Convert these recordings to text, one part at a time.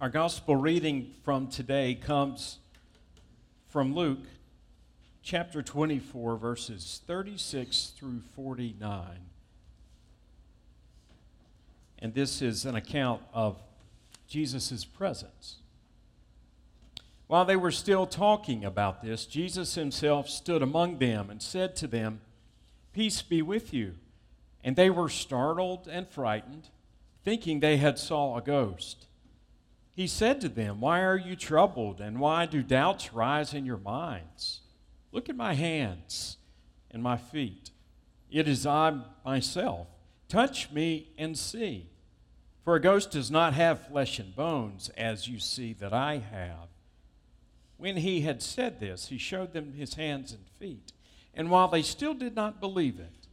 Our gospel reading from today comes from Luke chapter 24, verses 36 through 49. And this is an account of Jesus' presence. While they were still talking about this, Jesus himself stood among them and said to them, Peace be with you. And they were startled and frightened, thinking they had saw a ghost. He said to them, Why are you troubled, and why do doubts rise in your minds? Look at my hands and my feet. It is I myself. Touch me and see. For a ghost does not have flesh and bones, as you see that I have. When he had said this, he showed them his hands and feet. And while they still did not believe it,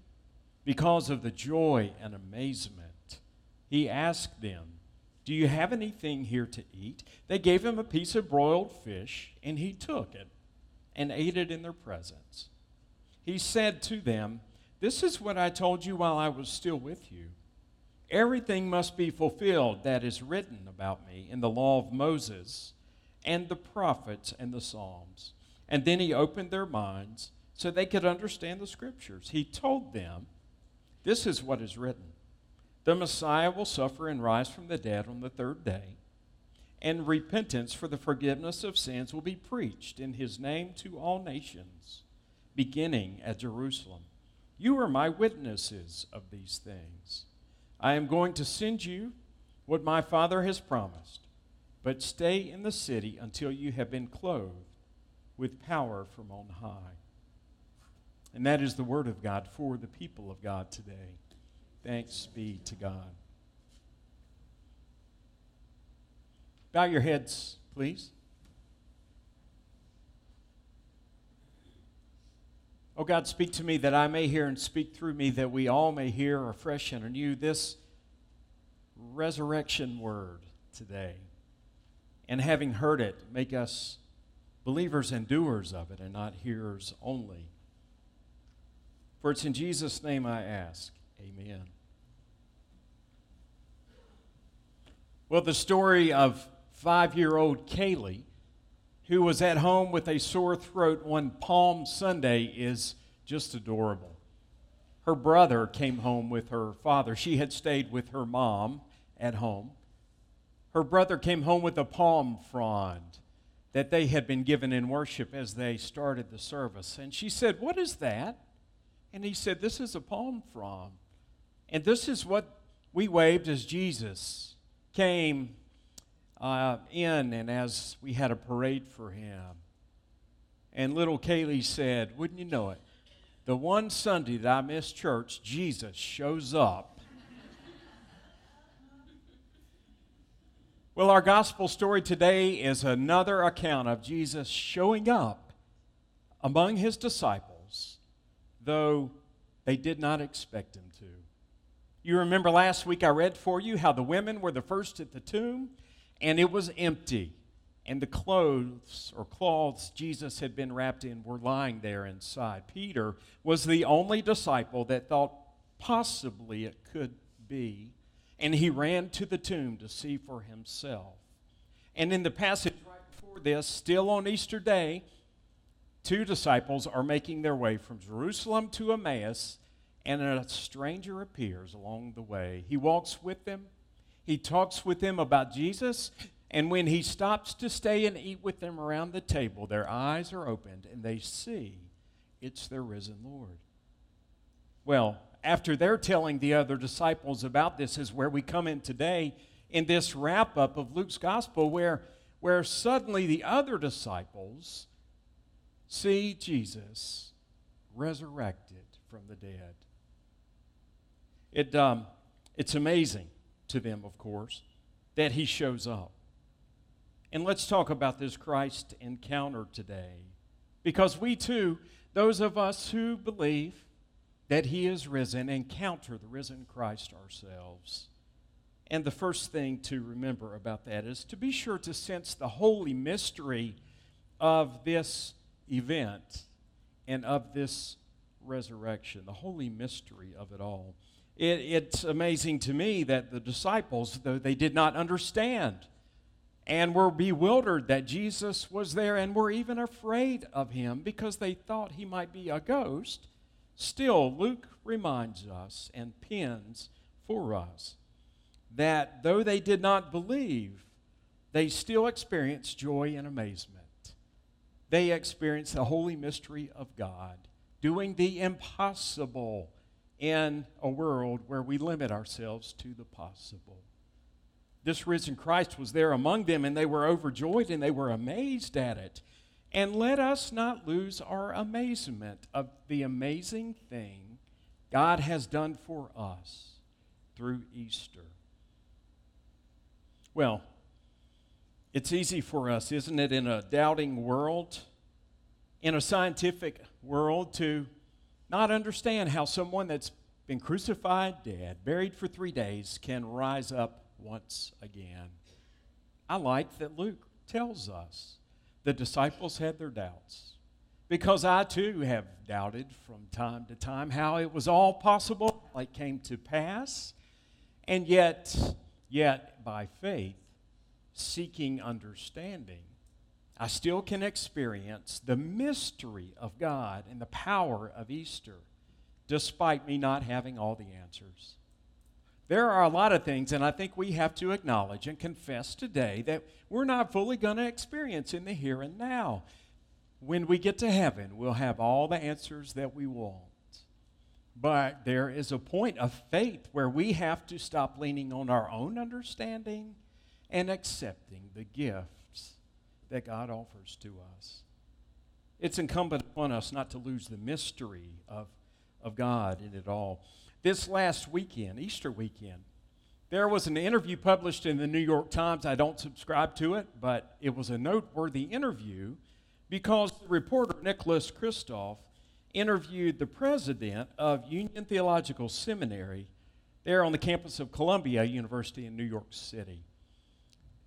because of the joy and amazement, he asked them, do you have anything here to eat? They gave him a piece of broiled fish, and he took it and ate it in their presence. He said to them, This is what I told you while I was still with you. Everything must be fulfilled that is written about me in the law of Moses and the prophets and the Psalms. And then he opened their minds so they could understand the scriptures. He told them, This is what is written the Messiah will suffer and rise from the dead on the third day, and repentance for the forgiveness of sins will be preached in his name to all nations, beginning at Jerusalem. You are my witnesses of these things. I am going to send you what my Father has promised, but stay in the city until you have been clothed with power from on high. And that is the word of God for the people of God today. Thanks be to God. Bow your heads, please. Oh God, speak to me that I may hear and speak through me that we all may hear afresh and anew this resurrection word today. And having heard it, make us believers and doers of it and not hearers only. For it's in Jesus' name I ask. Amen. Well, the story of five year old Kaylee, who was at home with a sore throat one Palm Sunday, is just adorable. Her brother came home with her father. She had stayed with her mom at home. Her brother came home with a palm frond that they had been given in worship as they started the service. And she said, What is that? And he said, This is a palm frond. And this is what we waved as Jesus came uh, in, and as we had a parade for him, and little Kaylee said, Wouldn't you know it? The one Sunday that I missed church, Jesus shows up. well, our gospel story today is another account of Jesus showing up among his disciples, though they did not expect him to. You remember last week I read for you how the women were the first at the tomb and it was empty. And the clothes or cloths Jesus had been wrapped in were lying there inside. Peter was the only disciple that thought possibly it could be. And he ran to the tomb to see for himself. And in the passage right before this, still on Easter Day, two disciples are making their way from Jerusalem to Emmaus and a stranger appears along the way. He walks with them, he talks with them about Jesus, and when he stops to stay and eat with them around the table, their eyes are opened and they see it's their risen Lord. Well, after they're telling the other disciples about this, is where we come in today in this wrap up of Luke's gospel, where, where suddenly the other disciples see Jesus resurrected from the dead. It, um, it's amazing to them, of course, that he shows up. And let's talk about this Christ encounter today. Because we too, those of us who believe that he is risen, encounter the risen Christ ourselves. And the first thing to remember about that is to be sure to sense the holy mystery of this event and of this resurrection, the holy mystery of it all. It, it's amazing to me that the disciples, though they did not understand and were bewildered that Jesus was there and were even afraid of him because they thought he might be a ghost, still, Luke reminds us and pins for us that though they did not believe, they still experienced joy and amazement. They experienced the holy mystery of God, doing the impossible in a world where we limit ourselves to the possible this risen Christ was there among them, and they were overjoyed and they were amazed at it. And let us not lose our amazement of the amazing thing God has done for us through Easter. Well, it's easy for us, isn't it, in a doubting world, in a scientific world, to not understand how someone that's been crucified, dead, buried for three days can rise up once again. I like that Luke tells us the disciples had their doubts. Because I too have doubted from time to time how it was all possible, like came to pass, and yet, yet by faith, seeking understanding, I still can experience the mystery of God and the power of Easter, despite me not having all the answers. There are a lot of things, and I think we have to acknowledge and confess today that we're not fully going to experience in the here and now. When we get to heaven, we'll have all the answers that we want. But there is a point of faith where we have to stop leaning on our own understanding and accepting the gifts that God offers to us. It's incumbent upon us not to lose the mystery of, of God in it all this last weekend, Easter weekend, there was an interview published in the New York Times. I don't subscribe to it, but it was a noteworthy interview because the reporter Nicholas Kristof interviewed the president of Union Theological Seminary there on the campus of Columbia University in New York City.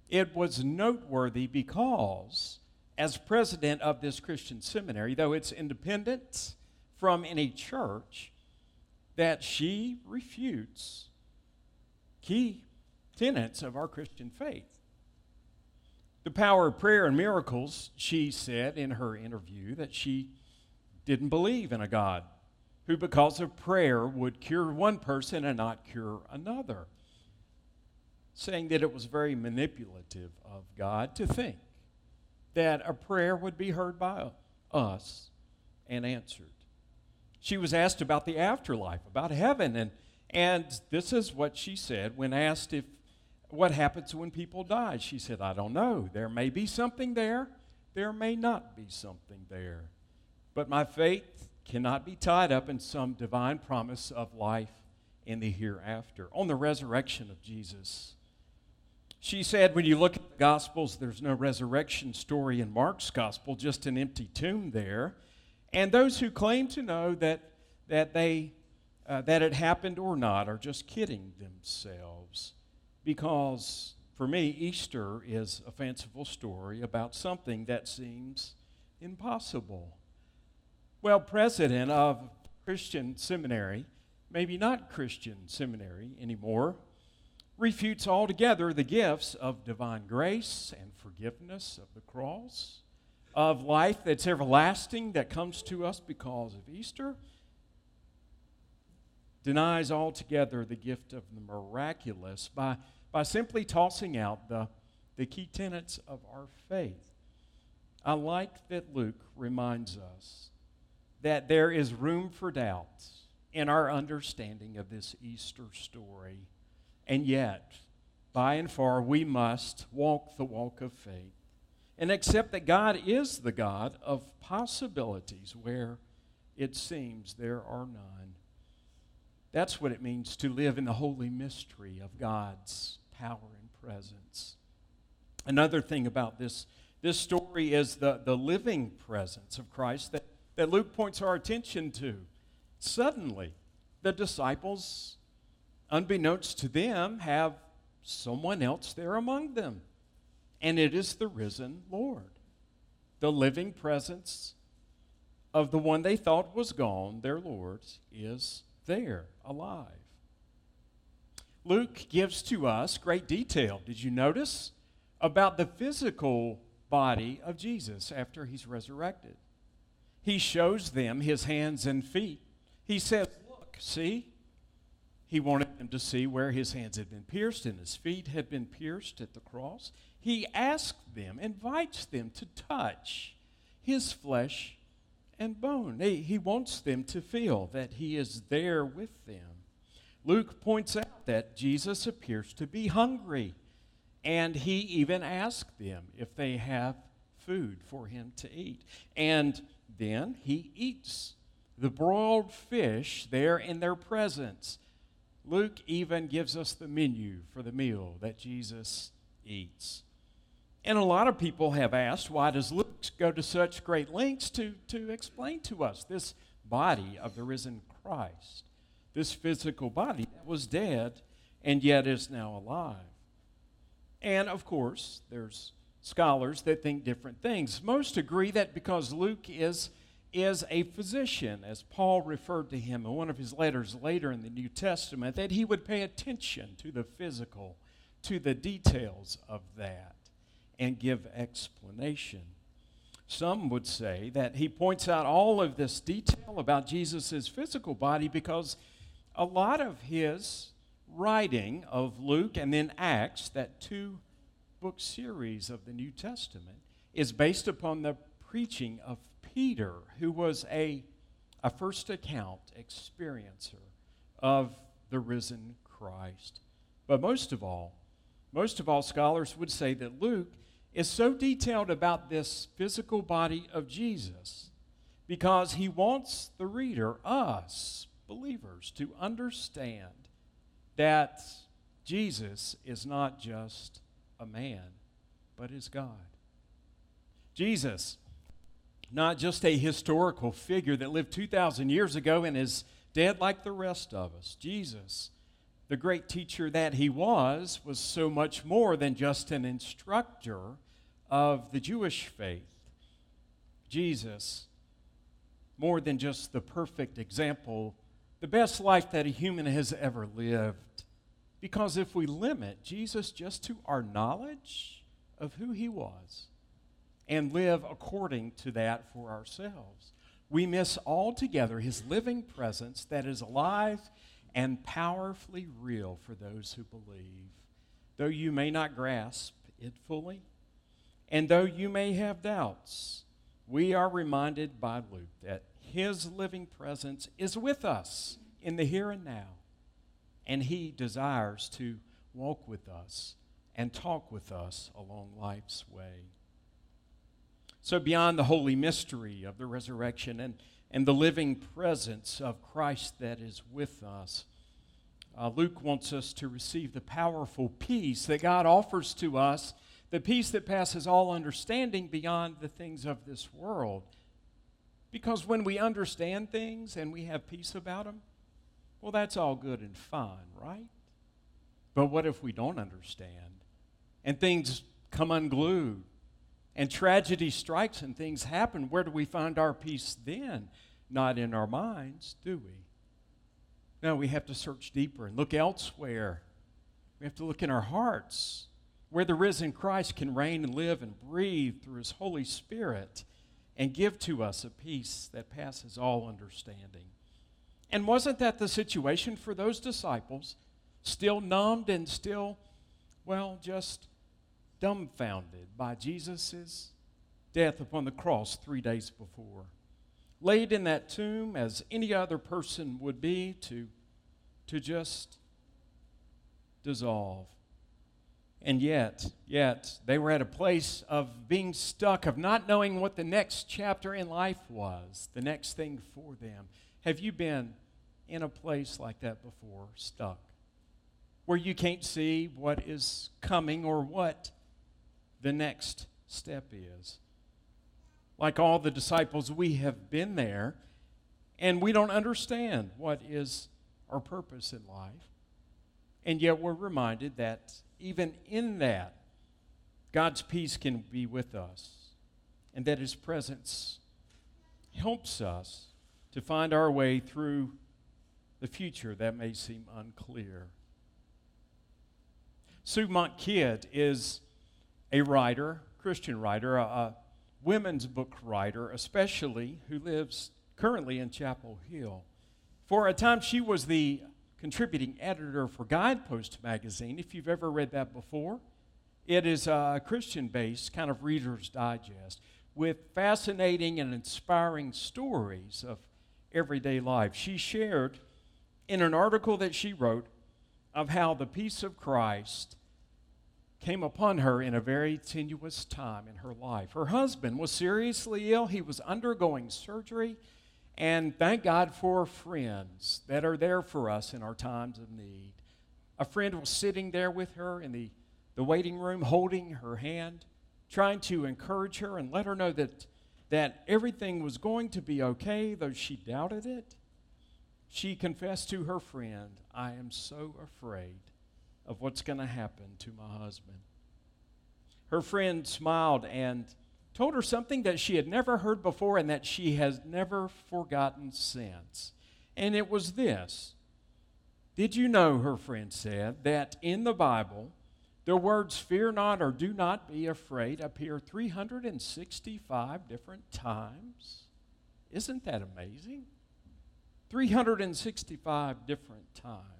It was noteworthy because, as president of this Christian seminary, though it's independent from any church, that she refutes key tenets of our Christian faith. The power of prayer and miracles, she said in her interview that she didn't believe in a God who, because of prayer, would cure one person and not cure another. Saying that it was very manipulative of God to think that a prayer would be heard by us and answered she was asked about the afterlife, about heaven, and, and this is what she said when asked if what happens when people die. She said, I don't know. There may be something there, there may not be something there. But my faith cannot be tied up in some divine promise of life in the hereafter, on the resurrection of Jesus. She said, when you look at the Gospels, there's no resurrection story in Mark's Gospel, just an empty tomb there. And those who claim to know that, that, they, uh, that it happened or not are just kidding themselves. Because for me, Easter is a fanciful story about something that seems impossible. Well, president of Christian seminary, maybe not Christian seminary anymore, refutes altogether the gifts of divine grace and forgiveness of the cross of life that's everlasting that comes to us because of Easter denies altogether the gift of the miraculous by, by simply tossing out the, the key tenets of our faith. I like that Luke reminds us that there is room for doubt in our understanding of this Easter story, and yet, by and far, we must walk the walk of faith and accept that God is the God of possibilities where it seems there are none. That's what it means to live in the holy mystery of God's power and presence. Another thing about this, this story is the, the living presence of Christ that, that Luke points our attention to. Suddenly, the disciples, unbeknownst to them, have someone else there among them and it is the risen Lord. The living presence of the one they thought was gone, their Lord, is there, alive. Luke gives to us great detail. Did you notice? about the physical body of Jesus after he's resurrected. He shows them his hands and feet. He says, Look, see? He wanted them to see where his hands had been pierced and his feet had been pierced at the cross. He asks them, invites them to touch his flesh and bone. He, he wants them to feel that he is there with them. Luke points out that Jesus appears to be hungry, and he even asks them if they have food for him to eat. And then he eats the broiled fish there in their presence. Luke even gives us the menu for the meal that Jesus eats. And a lot of people have asked, why does Luke go to such great lengths to, to explain to us this body of the risen Christ? This physical body that was dead and yet is now alive. And of course, there's scholars that think different things. Most agree that because Luke is, is a physician, as Paul referred to him in one of his letters later in the New Testament, that he would pay attention to the physical, to the details of that, and give explanation. Some would say that he points out all of this detail about Jesus' physical body because a lot of his writing of Luke and then Acts, that two book series of the New Testament, is based upon the preaching of Peter, who was a, a first account experiencer of the risen Christ. But most of all, most of all, scholars would say that Luke is so detailed about this physical body of Jesus because he wants the reader, us believers, to understand that Jesus is not just a man, but is God. Jesus, not just a historical figure that lived 2,000 years ago and is dead like the rest of us. Jesus, the great teacher that he was, was so much more than just an instructor of the Jewish faith. Jesus, more than just the perfect example, the best life that a human has ever lived. Because if we limit Jesus just to our knowledge of who he was and live according to that for ourselves, we miss altogether his living presence that is alive and powerfully real for those who believe. Though you may not grasp it fully, and though you may have doubts, we are reminded by Luke that his living presence is with us in the here and now and He desires to walk with us and talk with us along life's way. So, beyond the holy mystery of the resurrection and, and the living presence of Christ that is with us, uh, Luke wants us to receive the powerful peace that God offers to us, the peace that passes all understanding beyond the things of this world. Because when we understand things and we have peace about them, well, that's all good and fine, right? But what if we don't understand and things come unglued and tragedy strikes and things happen? Where do we find our peace then? Not in our minds, do we? No, we have to search deeper and look elsewhere. We have to look in our hearts where the risen Christ can reign and live and breathe through his Holy Spirit and give to us a peace that passes all understanding. And wasn't that the situation for those disciples? Still numbed and still, well, just dumbfounded by Jesus' death upon the cross three days before. Laid in that tomb as any other person would be to, to just dissolve. And yet, yet, they were at a place of being stuck, of not knowing what the next chapter in life was, the next thing for them. Have you been in a place like that before, stuck, where you can't see what is coming or what the next step is? Like all the disciples, we have been there and we don't understand what is our purpose in life. And yet we're reminded that even in that, God's peace can be with us and that His presence helps us to find our way through the future that may seem unclear. Sue Monk Kidd is a writer, Christian writer, a, a women's book writer, especially, who lives currently in Chapel Hill. For a time, she was the contributing editor for Guidepost magazine, if you've ever read that before. It is a Christian based kind of reader's digest with fascinating and inspiring stories of everyday life. She shared in an article that she wrote of how the peace of Christ came upon her in a very tenuous time in her life. Her husband was seriously ill, he was undergoing surgery, and thank God for friends that are there for us in our times of need. A friend was sitting there with her in the, the waiting room, holding her hand, trying to encourage her and let her know that, that everything was going to be okay, though she doubted it. She confessed to her friend, I am so afraid of what's going to happen to my husband. Her friend smiled and told her something that she had never heard before and that she has never forgotten since. And it was this Did you know, her friend said, that in the Bible, the words fear not or do not be afraid appear 365 different times? Isn't that amazing? 365 different times.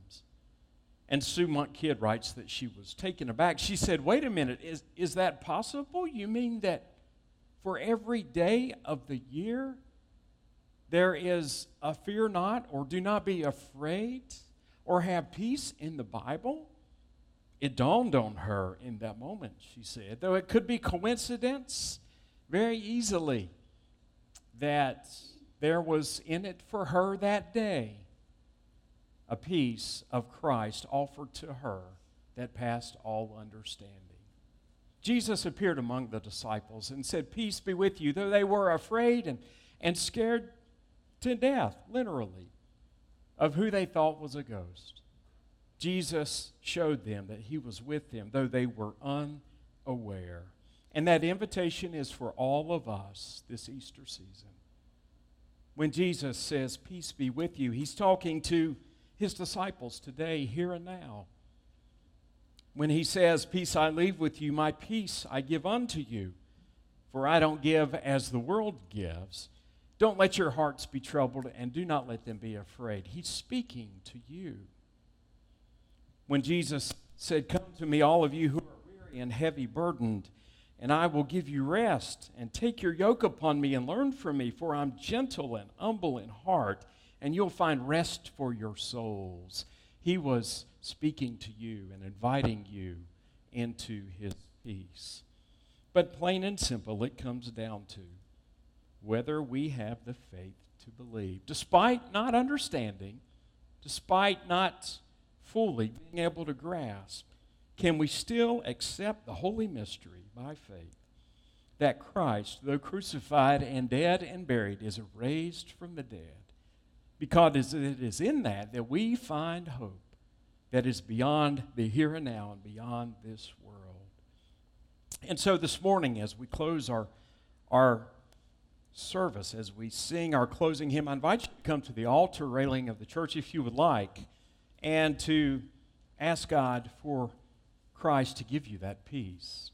And Sue Monk Kidd writes that she was taken aback. She said, Wait a minute, is, is that possible? You mean that for every day of the year there is a fear not, or do not be afraid, or have peace in the Bible? It dawned on her in that moment, she said, though it could be coincidence very easily that there was in it for her that day a peace of Christ offered to her that passed all understanding. Jesus appeared among the disciples and said, Peace be with you, though they were afraid and, and scared to death, literally, of who they thought was a ghost. Jesus showed them that he was with them, though they were unaware. And that invitation is for all of us this Easter season. When Jesus says, Peace be with you, he's talking to his disciples today, here and now. When he says, Peace I leave with you, my peace I give unto you, for I don't give as the world gives. Don't let your hearts be troubled, and do not let them be afraid. He's speaking to you. When Jesus said, Come to me, all of you who are weary and heavy burdened, and I will give you rest, and take your yoke upon me and learn from me, for I'm gentle and humble in heart and you'll find rest for your souls. He was speaking to you and inviting you into his peace. But plain and simple, it comes down to whether we have the faith to believe. Despite not understanding, despite not fully being able to grasp, can we still accept the holy mystery by faith that Christ, though crucified and dead and buried, is raised from the dead? Because it is in that that we find hope that is beyond the here and now and beyond this world. And so this morning, as we close our, our service, as we sing our closing hymn, I invite you to come to the altar railing of the church if you would like and to ask God for Christ to give you that peace.